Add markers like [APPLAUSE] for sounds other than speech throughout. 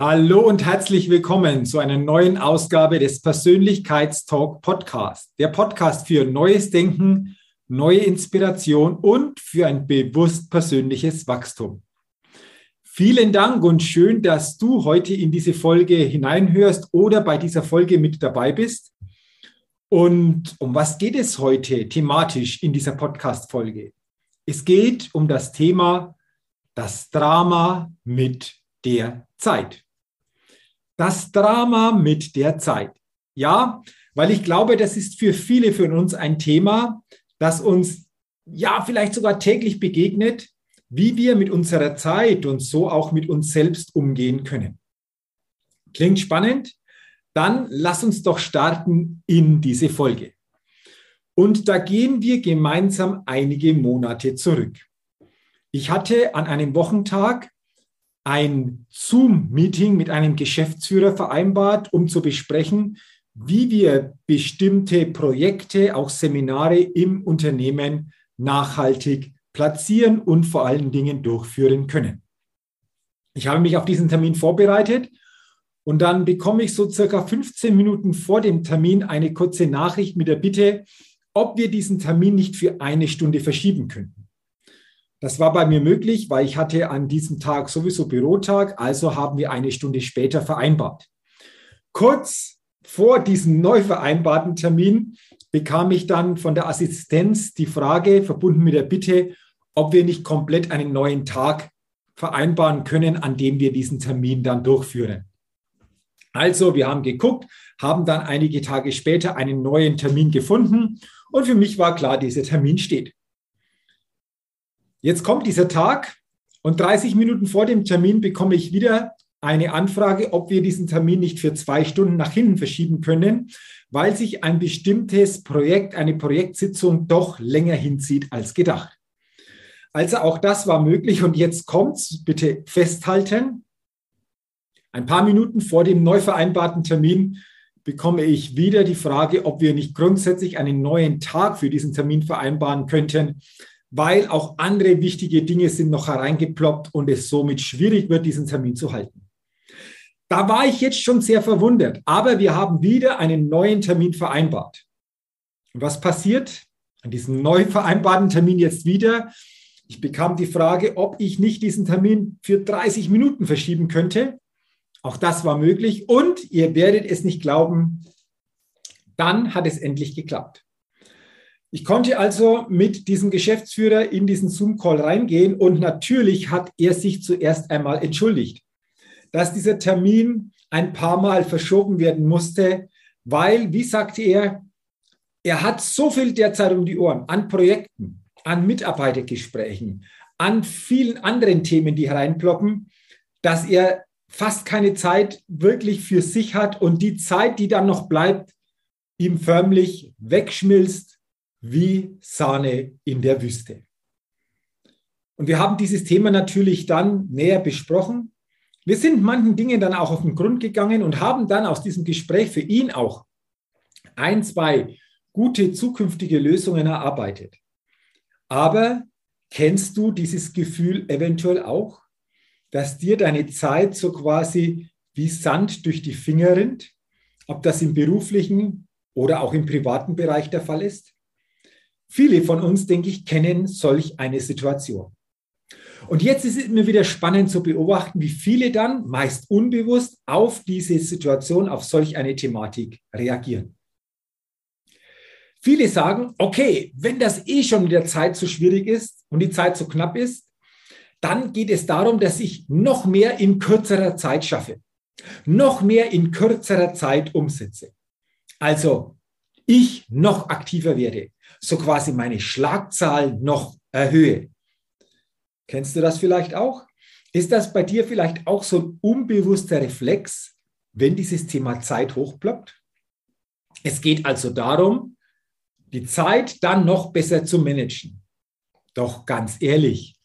Hallo und herzlich willkommen zu einer neuen Ausgabe des Persönlichkeitstalk Podcast. Der Podcast für neues Denken, neue Inspiration und für ein bewusst persönliches Wachstum. Vielen Dank und schön, dass du heute in diese Folge hineinhörst oder bei dieser Folge mit dabei bist. Und um was geht es heute thematisch in dieser Podcast-Folge? Es geht um das Thema das Drama mit der Zeit. Das Drama mit der Zeit. Ja, weil ich glaube, das ist für viele von uns ein Thema, das uns ja vielleicht sogar täglich begegnet, wie wir mit unserer Zeit und so auch mit uns selbst umgehen können. Klingt spannend? Dann lass uns doch starten in diese Folge. Und da gehen wir gemeinsam einige Monate zurück. Ich hatte an einem Wochentag ein Zoom-Meeting mit einem Geschäftsführer vereinbart, um zu besprechen, wie wir bestimmte Projekte, auch Seminare im Unternehmen nachhaltig platzieren und vor allen Dingen durchführen können. Ich habe mich auf diesen Termin vorbereitet und dann bekomme ich so circa 15 Minuten vor dem Termin eine kurze Nachricht mit der Bitte, ob wir diesen Termin nicht für eine Stunde verschieben könnten. Das war bei mir möglich, weil ich hatte an diesem Tag sowieso Bürotag, also haben wir eine Stunde später vereinbart. Kurz vor diesem neu vereinbarten Termin bekam ich dann von der Assistenz die Frage, verbunden mit der Bitte, ob wir nicht komplett einen neuen Tag vereinbaren können, an dem wir diesen Termin dann durchführen. Also, wir haben geguckt, haben dann einige Tage später einen neuen Termin gefunden und für mich war klar, dieser Termin steht. Jetzt kommt dieser Tag und 30 Minuten vor dem Termin bekomme ich wieder eine Anfrage, ob wir diesen Termin nicht für zwei Stunden nach hinten verschieben können, weil sich ein bestimmtes Projekt, eine Projektsitzung doch länger hinzieht als gedacht. Also auch das war möglich und jetzt kommt's, bitte festhalten. Ein paar Minuten vor dem neu vereinbarten Termin bekomme ich wieder die Frage, ob wir nicht grundsätzlich einen neuen Tag für diesen Termin vereinbaren könnten, weil auch andere wichtige Dinge sind noch hereingeploppt und es somit schwierig wird, diesen Termin zu halten. Da war ich jetzt schon sehr verwundert, aber wir haben wieder einen neuen Termin vereinbart. Was passiert an diesem neu vereinbarten Termin jetzt wieder? Ich bekam die Frage, ob ich nicht diesen Termin für 30 Minuten verschieben könnte. Auch das war möglich und ihr werdet es nicht glauben, dann hat es endlich geklappt. Ich konnte also mit diesem Geschäftsführer in diesen Zoom-Call reingehen und natürlich hat er sich zuerst einmal entschuldigt, dass dieser Termin ein paar Mal verschoben werden musste, weil, wie sagte er, er hat so viel derzeit um die Ohren an Projekten, an Mitarbeitergesprächen, an vielen anderen Themen, die hereinploppen, dass er fast keine Zeit wirklich für sich hat und die Zeit, die dann noch bleibt, ihm förmlich wegschmilzt wie Sahne in der Wüste. Und wir haben dieses Thema natürlich dann näher besprochen. Wir sind manchen Dingen dann auch auf den Grund gegangen und haben dann aus diesem Gespräch für ihn auch ein, zwei gute zukünftige Lösungen erarbeitet. Aber kennst du dieses Gefühl eventuell auch, dass dir deine Zeit so quasi wie Sand durch die Finger rinnt? Ob das im beruflichen oder auch im privaten Bereich der Fall ist? Viele von uns, denke ich, kennen solch eine Situation. Und jetzt ist es immer wieder spannend zu beobachten, wie viele dann meist unbewusst auf diese Situation, auf solch eine Thematik reagieren. Viele sagen, okay, wenn das eh schon mit der Zeit zu schwierig ist und die Zeit zu knapp ist, dann geht es darum, dass ich noch mehr in kürzerer Zeit schaffe, noch mehr in kürzerer Zeit umsetze. Also ich noch aktiver werde, so quasi meine Schlagzahl noch erhöhe. Kennst du das vielleicht auch? Ist das bei dir vielleicht auch so ein unbewusster Reflex, wenn dieses Thema Zeit hochploppt? Es geht also darum, die Zeit dann noch besser zu managen. Doch ganz ehrlich,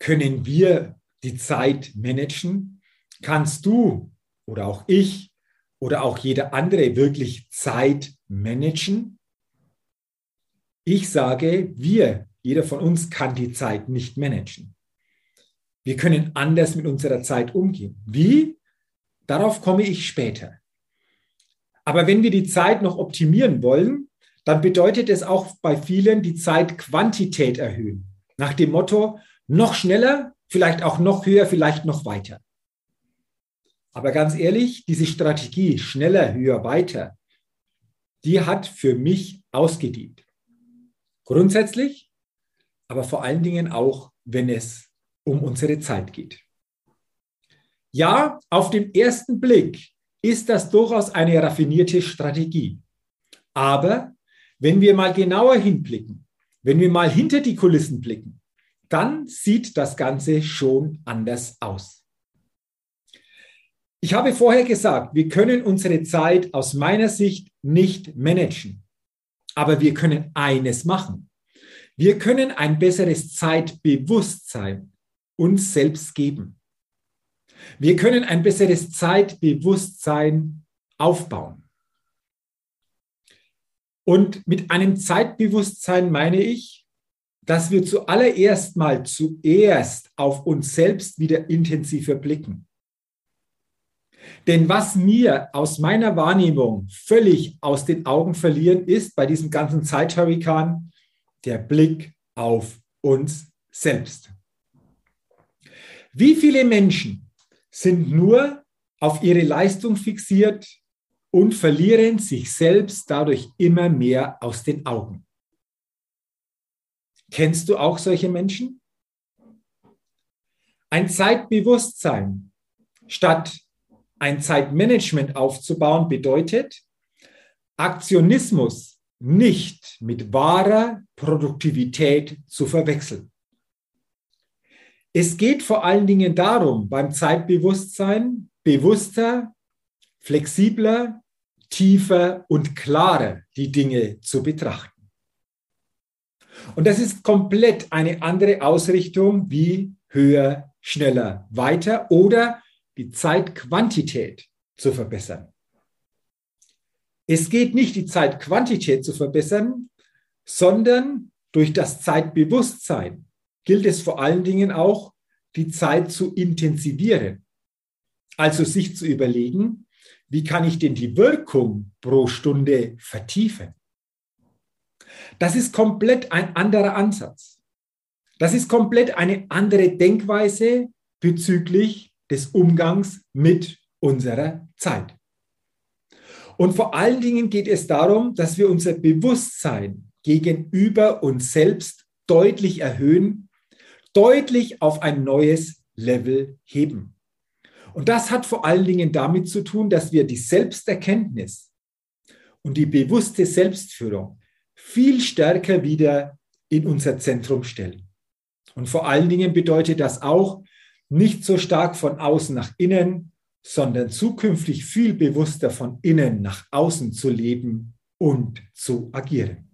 können wir die Zeit managen? Kannst du oder auch ich oder auch jeder andere wirklich Zeit managen? Ich sage, wir, jeder von uns kann die Zeit nicht managen. Wir können anders mit unserer Zeit umgehen. Wie? Darauf komme ich später. Aber wenn wir die Zeit noch optimieren wollen, dann bedeutet es auch bei vielen die Zeitquantität erhöhen. Nach dem Motto, noch schneller, vielleicht auch noch höher, vielleicht noch weiter. Aber ganz ehrlich, diese Strategie schneller, höher, weiter, die hat für mich ausgedient. Grundsätzlich, aber vor allen Dingen auch, wenn es um unsere Zeit geht. Ja, auf den ersten Blick ist das durchaus eine raffinierte Strategie. Aber wenn wir mal genauer hinblicken, wenn wir mal hinter die Kulissen blicken, dann sieht das Ganze schon anders aus. Ich habe vorher gesagt, wir können unsere Zeit aus meiner Sicht nicht managen. Aber wir können eines machen. Wir können ein besseres Zeitbewusstsein uns selbst geben. Wir können ein besseres Zeitbewusstsein aufbauen. Und mit einem Zeitbewusstsein meine ich, dass wir zuallererst mal zuerst auf uns selbst wieder intensiver blicken. Denn was mir aus meiner Wahrnehmung völlig aus den Augen verlieren ist bei diesem ganzen Zeithurrikan der Blick auf uns selbst. Wie viele Menschen sind nur auf ihre Leistung fixiert und verlieren sich selbst dadurch immer mehr aus den Augen? Kennst du auch solche Menschen? Ein Zeitbewusstsein statt ein Zeitmanagement aufzubauen bedeutet, Aktionismus nicht mit wahrer Produktivität zu verwechseln. Es geht vor allen Dingen darum, beim Zeitbewusstsein bewusster, flexibler, tiefer und klarer die Dinge zu betrachten. Und das ist komplett eine andere Ausrichtung wie höher, schneller, weiter oder die Zeitquantität zu verbessern. Es geht nicht, die Zeitquantität zu verbessern, sondern durch das Zeitbewusstsein gilt es vor allen Dingen auch, die Zeit zu intensivieren. Also sich zu überlegen, wie kann ich denn die Wirkung pro Stunde vertiefen? Das ist komplett ein anderer Ansatz. Das ist komplett eine andere Denkweise bezüglich des Umgangs mit unserer Zeit. Und vor allen Dingen geht es darum, dass wir unser Bewusstsein gegenüber uns selbst deutlich erhöhen deutlich auf ein neues Level heben. Und das hat vor allen Dingen damit zu tun, dass wir die Selbsterkenntnis und die bewusste Selbstführung viel stärker wieder in unser Zentrum stellen. Und vor allen Dingen bedeutet das auch, nicht so stark von außen nach innen, sondern zukünftig viel bewusster von innen nach außen zu leben und zu agieren.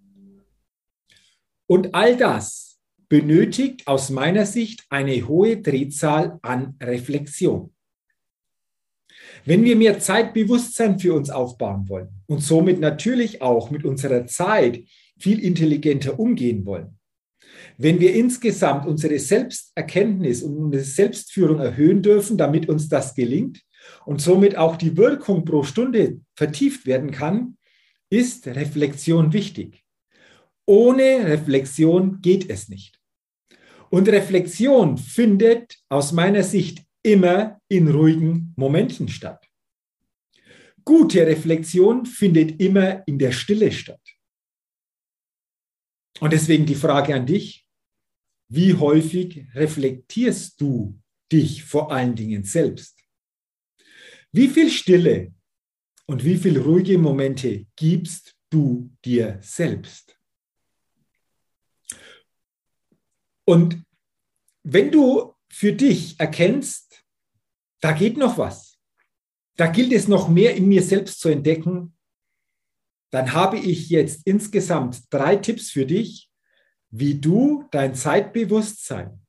Und all das benötigt aus meiner Sicht eine hohe Drehzahl an Reflexion. Wenn wir mehr Zeitbewusstsein für uns aufbauen wollen und somit natürlich auch mit unserer Zeit viel intelligenter umgehen wollen, wenn wir insgesamt unsere Selbsterkenntnis und unsere Selbstführung erhöhen dürfen, damit uns das gelingt und somit auch die Wirkung pro Stunde vertieft werden kann, ist Reflexion wichtig. Ohne Reflexion geht es nicht. Und Reflexion findet aus meiner Sicht immer in ruhigen Momenten statt. Gute Reflexion findet immer in der Stille statt. Und deswegen die Frage an dich, wie häufig reflektierst du dich vor allen Dingen selbst? Wie viel Stille und wie viel ruhige Momente gibst du dir selbst? Und wenn du für dich erkennst, da geht noch was, da gilt es noch mehr in mir selbst zu entdecken, dann habe ich jetzt insgesamt drei Tipps für dich, wie du dein Zeitbewusstsein,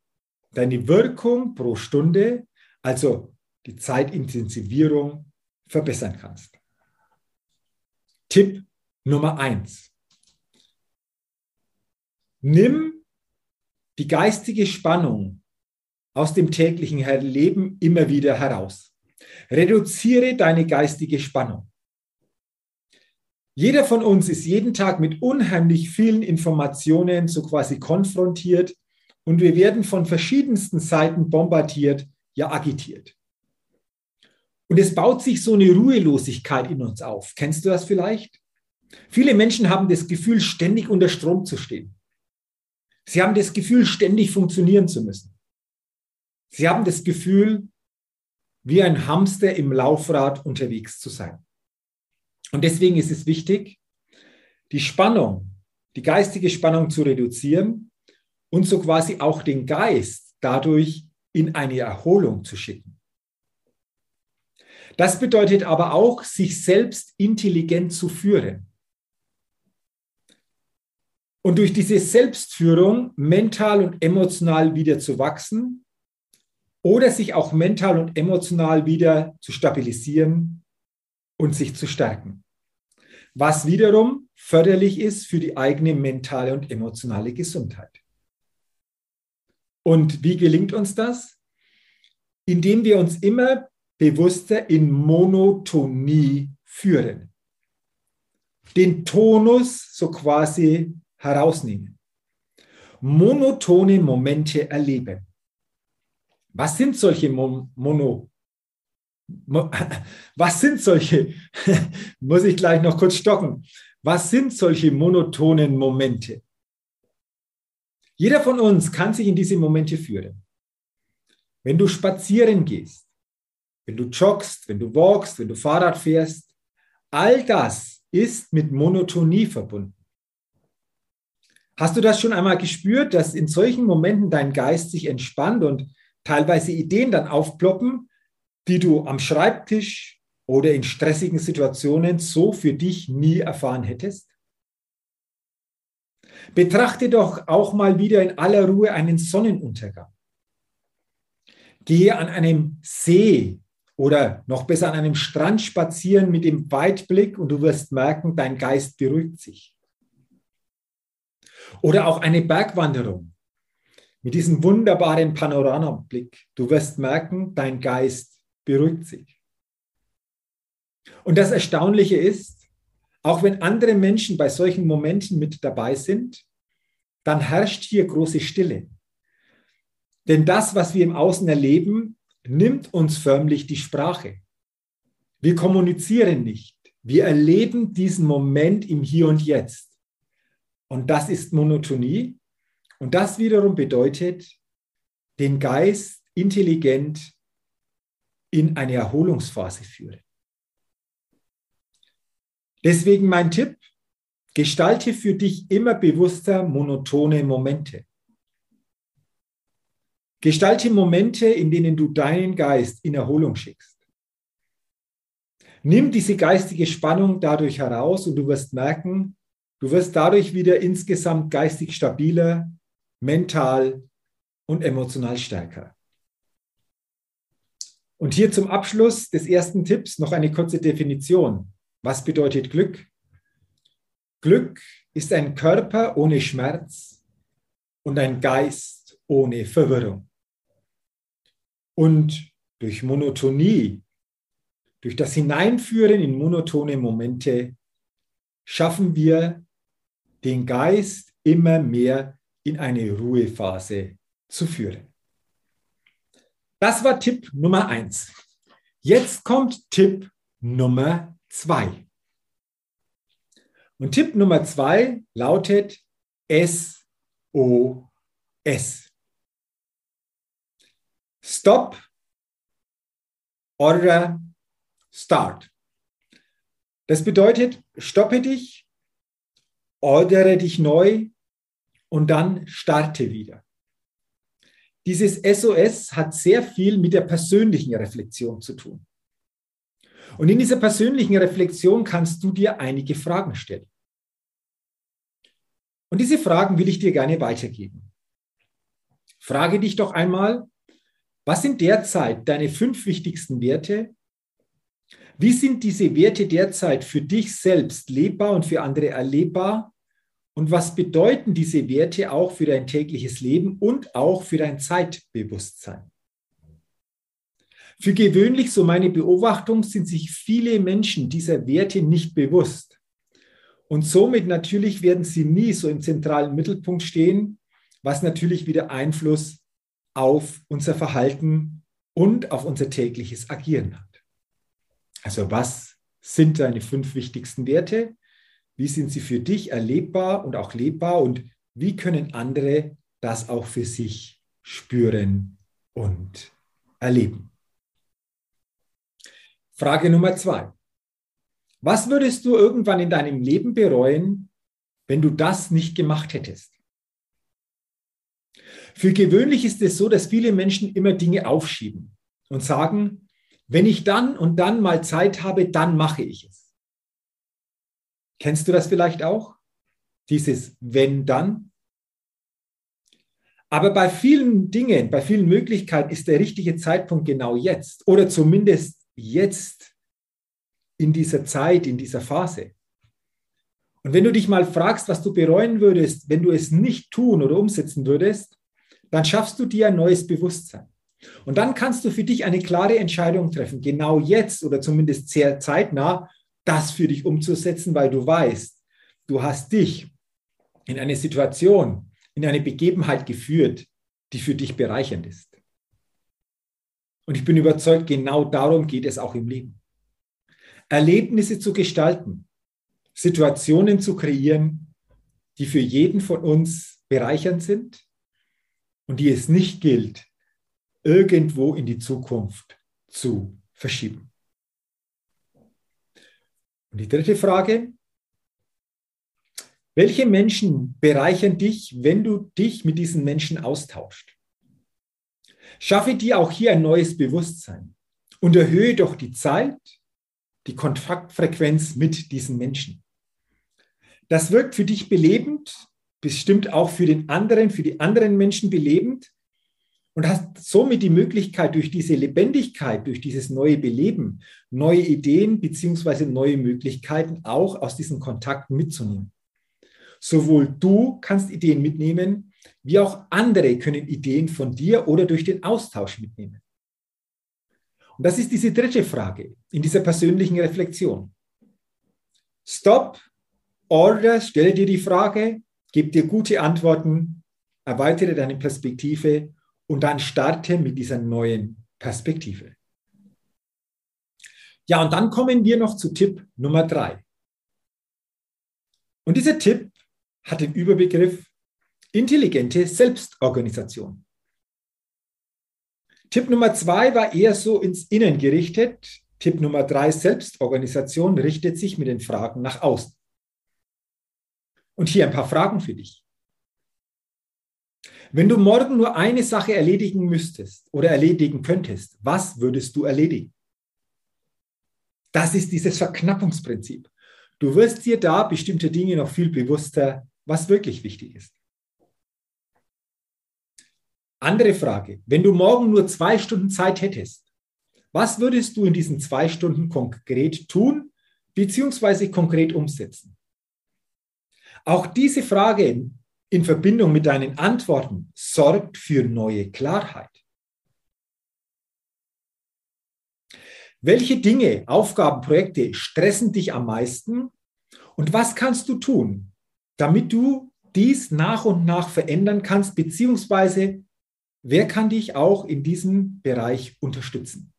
deine Wirkung pro Stunde, also die Zeitintensivierung, verbessern kannst. Tipp Nummer eins. Nimm die geistige Spannung aus dem täglichen Leben immer wieder heraus. Reduziere deine geistige Spannung. Jeder von uns ist jeden Tag mit unheimlich vielen Informationen so quasi konfrontiert und wir werden von verschiedensten Seiten bombardiert, ja agitiert. Und es baut sich so eine Ruhelosigkeit in uns auf. Kennst du das vielleicht? Viele Menschen haben das Gefühl, ständig unter Strom zu stehen. Sie haben das Gefühl, ständig funktionieren zu müssen. Sie haben das Gefühl, wie ein Hamster im Laufrad unterwegs zu sein. Und deswegen ist es wichtig, die Spannung, die geistige Spannung zu reduzieren und so quasi auch den Geist dadurch in eine Erholung zu schicken. Das bedeutet aber auch, sich selbst intelligent zu führen. Und durch diese Selbstführung mental und emotional wieder zu wachsen oder sich auch mental und emotional wieder zu stabilisieren und sich zu stärken. Was wiederum förderlich ist für die eigene mentale und emotionale Gesundheit. Und wie gelingt uns das? Indem wir uns immer bewusster in Monotonie führen. Den Tonus so quasi herausnehmen. Monotone Momente erleben. Was sind solche Mono [LAUGHS] was sind solche, [LAUGHS] muss ich gleich noch kurz stocken, was sind solche monotonen Momente? Jeder von uns kann sich in diese Momente führen. Wenn du spazieren gehst, wenn du joggst, wenn du walkst, wenn du Fahrrad fährst, all das ist mit Monotonie verbunden. Hast du das schon einmal gespürt, dass in solchen Momenten dein Geist sich entspannt und teilweise Ideen dann aufploppen, die du am Schreibtisch oder in stressigen Situationen so für dich nie erfahren hättest? Betrachte doch auch mal wieder in aller Ruhe einen Sonnenuntergang. Gehe an einem See oder noch besser an einem Strand spazieren mit dem Weitblick und du wirst merken, dein Geist beruhigt sich. Oder auch eine Bergwanderung mit diesem wunderbaren Panoramablick. Du wirst merken, dein Geist beruhigt sich. Und das Erstaunliche ist, auch wenn andere Menschen bei solchen Momenten mit dabei sind, dann herrscht hier große Stille. Denn das, was wir im Außen erleben, nimmt uns förmlich die Sprache. Wir kommunizieren nicht. Wir erleben diesen Moment im Hier und Jetzt. Und das ist Monotonie. Und das wiederum bedeutet, den Geist intelligent in eine Erholungsphase führen. Deswegen mein Tipp, gestalte für dich immer bewusster monotone Momente. Gestalte Momente, in denen du deinen Geist in Erholung schickst. Nimm diese geistige Spannung dadurch heraus und du wirst merken, du wirst dadurch wieder insgesamt geistig stabiler, mental und emotional stärker. Und hier zum Abschluss des ersten Tipps noch eine kurze Definition. Was bedeutet Glück? Glück ist ein Körper ohne Schmerz und ein Geist ohne Verwirrung. Und durch Monotonie, durch das Hineinführen in monotone Momente, schaffen wir den Geist immer mehr in eine Ruhephase zu führen. Das war Tipp Nummer eins. Jetzt kommt Tipp Nummer zwei. Und Tipp Nummer zwei lautet SOS. Stop, Order, Start. Das bedeutet, stoppe dich, ordere dich neu und dann starte wieder. Dieses SOS hat sehr viel mit der persönlichen Reflexion zu tun. Und in dieser persönlichen Reflexion kannst du dir einige Fragen stellen. Und diese Fragen will ich dir gerne weitergeben. Frage dich doch einmal, was sind derzeit deine fünf wichtigsten Werte? Wie sind diese Werte derzeit für dich selbst lebbar und für andere erlebbar? Und was bedeuten diese Werte auch für dein tägliches Leben und auch für dein Zeitbewusstsein? Für gewöhnlich, so meine Beobachtung, sind sich viele Menschen dieser Werte nicht bewusst. Und somit natürlich werden sie nie so im zentralen Mittelpunkt stehen, was natürlich wieder Einfluss auf unser Verhalten und auf unser tägliches Agieren hat. Also was sind deine fünf wichtigsten Werte? Wie sind sie für dich erlebbar und auch lebbar? Und wie können andere das auch für sich spüren und erleben? Frage Nummer zwei. Was würdest du irgendwann in deinem Leben bereuen, wenn du das nicht gemacht hättest? Für gewöhnlich ist es so, dass viele Menschen immer Dinge aufschieben und sagen, wenn ich dann und dann mal Zeit habe, dann mache ich es. Kennst du das vielleicht auch? Dieses wenn dann? Aber bei vielen Dingen, bei vielen Möglichkeiten ist der richtige Zeitpunkt genau jetzt oder zumindest jetzt in dieser Zeit, in dieser Phase. Und wenn du dich mal fragst, was du bereuen würdest, wenn du es nicht tun oder umsetzen würdest, dann schaffst du dir ein neues Bewusstsein. Und dann kannst du für dich eine klare Entscheidung treffen, genau jetzt oder zumindest sehr zeitnah, das für dich umzusetzen, weil du weißt, du hast dich in eine Situation, in eine Begebenheit geführt, die für dich bereichernd ist. Und ich bin überzeugt, genau darum geht es auch im Leben. Erlebnisse zu gestalten, Situationen zu kreieren, die für jeden von uns bereichernd sind und die es nicht gilt, irgendwo in die Zukunft zu verschieben. Und die dritte Frage, welche Menschen bereichern dich, wenn du dich mit diesen Menschen austauscht? Schaffe dir auch hier ein neues Bewusstsein und erhöhe doch die Zeit, die Kontaktfrequenz mit diesen Menschen. Das wirkt für dich belebend, bestimmt auch für den anderen, für die anderen Menschen belebend und hast somit die Möglichkeit, durch diese Lebendigkeit, durch dieses neue Beleben, neue Ideen beziehungsweise neue Möglichkeiten auch aus diesen Kontakten mitzunehmen. Sowohl du kannst Ideen mitnehmen, wie auch andere können Ideen von dir oder durch den Austausch mitnehmen. Und das ist diese dritte Frage in dieser persönlichen Reflexion. Stop, Order, stelle dir die Frage, gib dir gute Antworten, erweitere deine Perspektive und dann starte mit dieser neuen Perspektive. Ja, und dann kommen wir noch zu Tipp Nummer drei. Und dieser Tipp hat den Überbegriff intelligente Selbstorganisation. Tipp Nummer zwei war eher so ins Innen gerichtet. Tipp Nummer drei, Selbstorganisation, richtet sich mit den Fragen nach außen. Und hier ein paar Fragen für dich. Wenn du morgen nur eine Sache erledigen müsstest oder erledigen könntest, was würdest du erledigen? Das ist dieses Verknappungsprinzip. Du wirst dir da bestimmte Dinge noch viel bewusster, was wirklich wichtig ist. Andere Frage. Wenn du morgen nur zwei Stunden Zeit hättest, was würdest du in diesen zwei Stunden konkret tun bzw. konkret umsetzen? Auch diese Frage in Verbindung mit deinen Antworten sorgt für neue Klarheit. Welche Dinge, Aufgaben, Projekte stressen dich am meisten und was kannst du tun, damit du dies nach und nach verändern kannst, beziehungsweise wer kann dich auch in diesem Bereich unterstützen?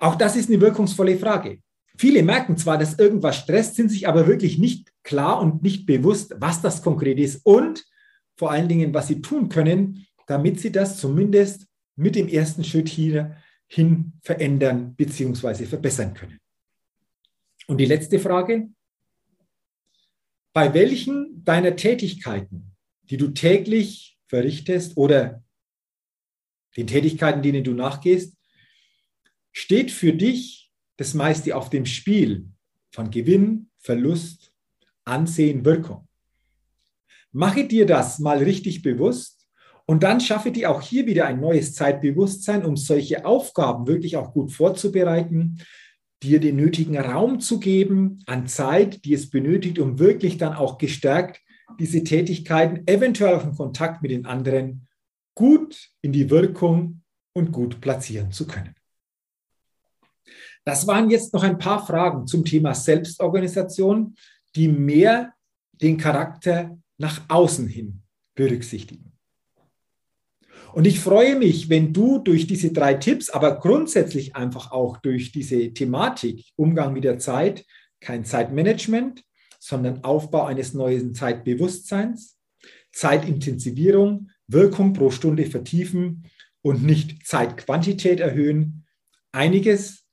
Auch das ist eine wirkungsvolle Frage. Viele merken zwar, dass irgendwas stresst, sind sich aber wirklich nicht klar und nicht bewusst, was das konkret ist und vor allen Dingen, was sie tun können, damit sie das zumindest mit dem ersten Schritt hier hin verändern bzw. verbessern können. Und die letzte Frage. Bei welchen deiner Tätigkeiten, die du täglich verrichtest oder den Tätigkeiten, denen du nachgehst, steht für dich das meiste auf dem Spiel von Gewinn, Verlust, Ansehen, Wirkung. Mache dir das mal richtig bewusst und dann schaffe dir auch hier wieder ein neues Zeitbewusstsein, um solche Aufgaben wirklich auch gut vorzubereiten, dir den nötigen Raum zu geben an Zeit, die es benötigt, um wirklich dann auch gestärkt diese Tätigkeiten, eventuell auch im Kontakt mit den anderen, gut in die Wirkung und gut platzieren zu können. Das waren jetzt noch ein paar Fragen zum Thema Selbstorganisation, die mehr den Charakter nach außen hin berücksichtigen. Und ich freue mich, wenn du durch diese drei Tipps, aber grundsätzlich einfach auch durch diese Thematik Umgang mit der Zeit, kein Zeitmanagement, sondern Aufbau eines neuen Zeitbewusstseins, Zeitintensivierung, Wirkung pro Stunde vertiefen und nicht Zeitquantität erhöhen, einiges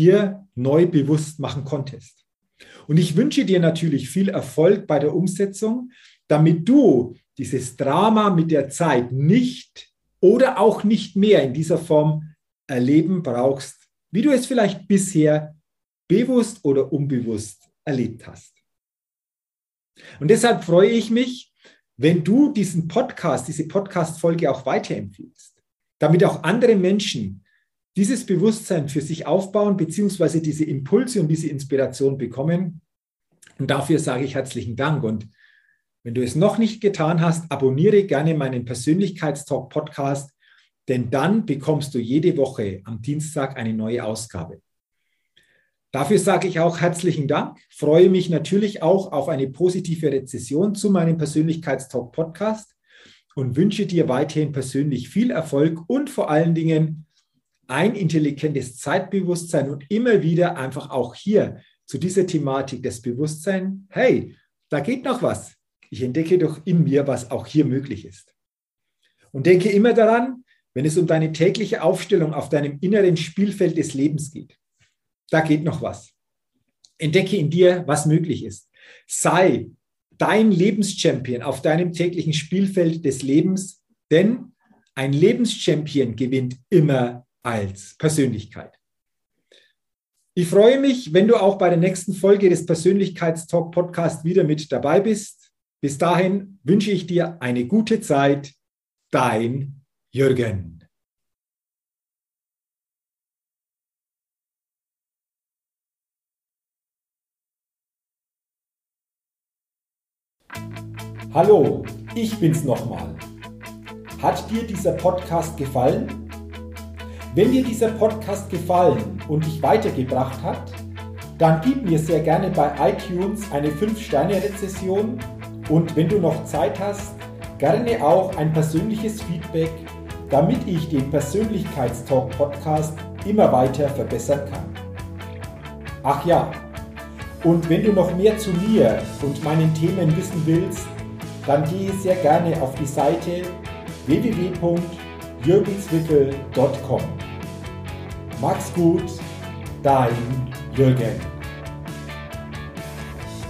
dir neu bewusst machen konntest. Und ich wünsche dir natürlich viel Erfolg bei der Umsetzung, damit du dieses Drama mit der Zeit nicht oder auch nicht mehr in dieser Form erleben brauchst, wie du es vielleicht bisher bewusst oder unbewusst erlebt hast. Und deshalb freue ich mich, wenn du diesen Podcast, diese Podcast-Folge auch weiterempfiehlst, damit auch andere Menschen dieses Bewusstsein für sich aufbauen, beziehungsweise diese Impulse und diese Inspiration bekommen. Und dafür sage ich herzlichen Dank. Und wenn du es noch nicht getan hast, abonniere gerne meinen Persönlichkeitstalk Podcast, denn dann bekommst du jede Woche am Dienstag eine neue Ausgabe. Dafür sage ich auch herzlichen Dank, freue mich natürlich auch auf eine positive Rezession zu meinem Persönlichkeitstalk Podcast und wünsche dir weiterhin persönlich viel Erfolg und vor allen Dingen ein intelligentes Zeitbewusstsein und immer wieder einfach auch hier zu dieser Thematik des Bewusstseins, hey, da geht noch was. Ich entdecke doch in mir, was auch hier möglich ist. Und denke immer daran, wenn es um deine tägliche Aufstellung auf deinem inneren Spielfeld des Lebens geht. Da geht noch was. Entdecke in dir, was möglich ist. Sei dein Lebenschampion auf deinem täglichen Spielfeld des Lebens, denn ein Lebenschampion gewinnt immer als Persönlichkeit. Ich freue mich, wenn du auch bei der nächsten Folge des Persönlichkeitstalk Podcast wieder mit dabei bist. Bis dahin wünsche ich dir eine gute Zeit. Dein Jürgen. Hallo, ich bin's nochmal. Hat dir dieser Podcast gefallen? Wenn dir dieser Podcast gefallen und dich weitergebracht hat, dann gib mir sehr gerne bei iTunes eine 5-Sterne-Rezession und wenn du noch Zeit hast, gerne auch ein persönliches Feedback, damit ich den Persönlichkeitstalk Podcast immer weiter verbessern kann. Ach ja, und wenn du noch mehr zu mir und meinen Themen wissen willst, dann gehe sehr gerne auf die Seite www.jürgenswickel.com. Mach's gut, dein Jürgen.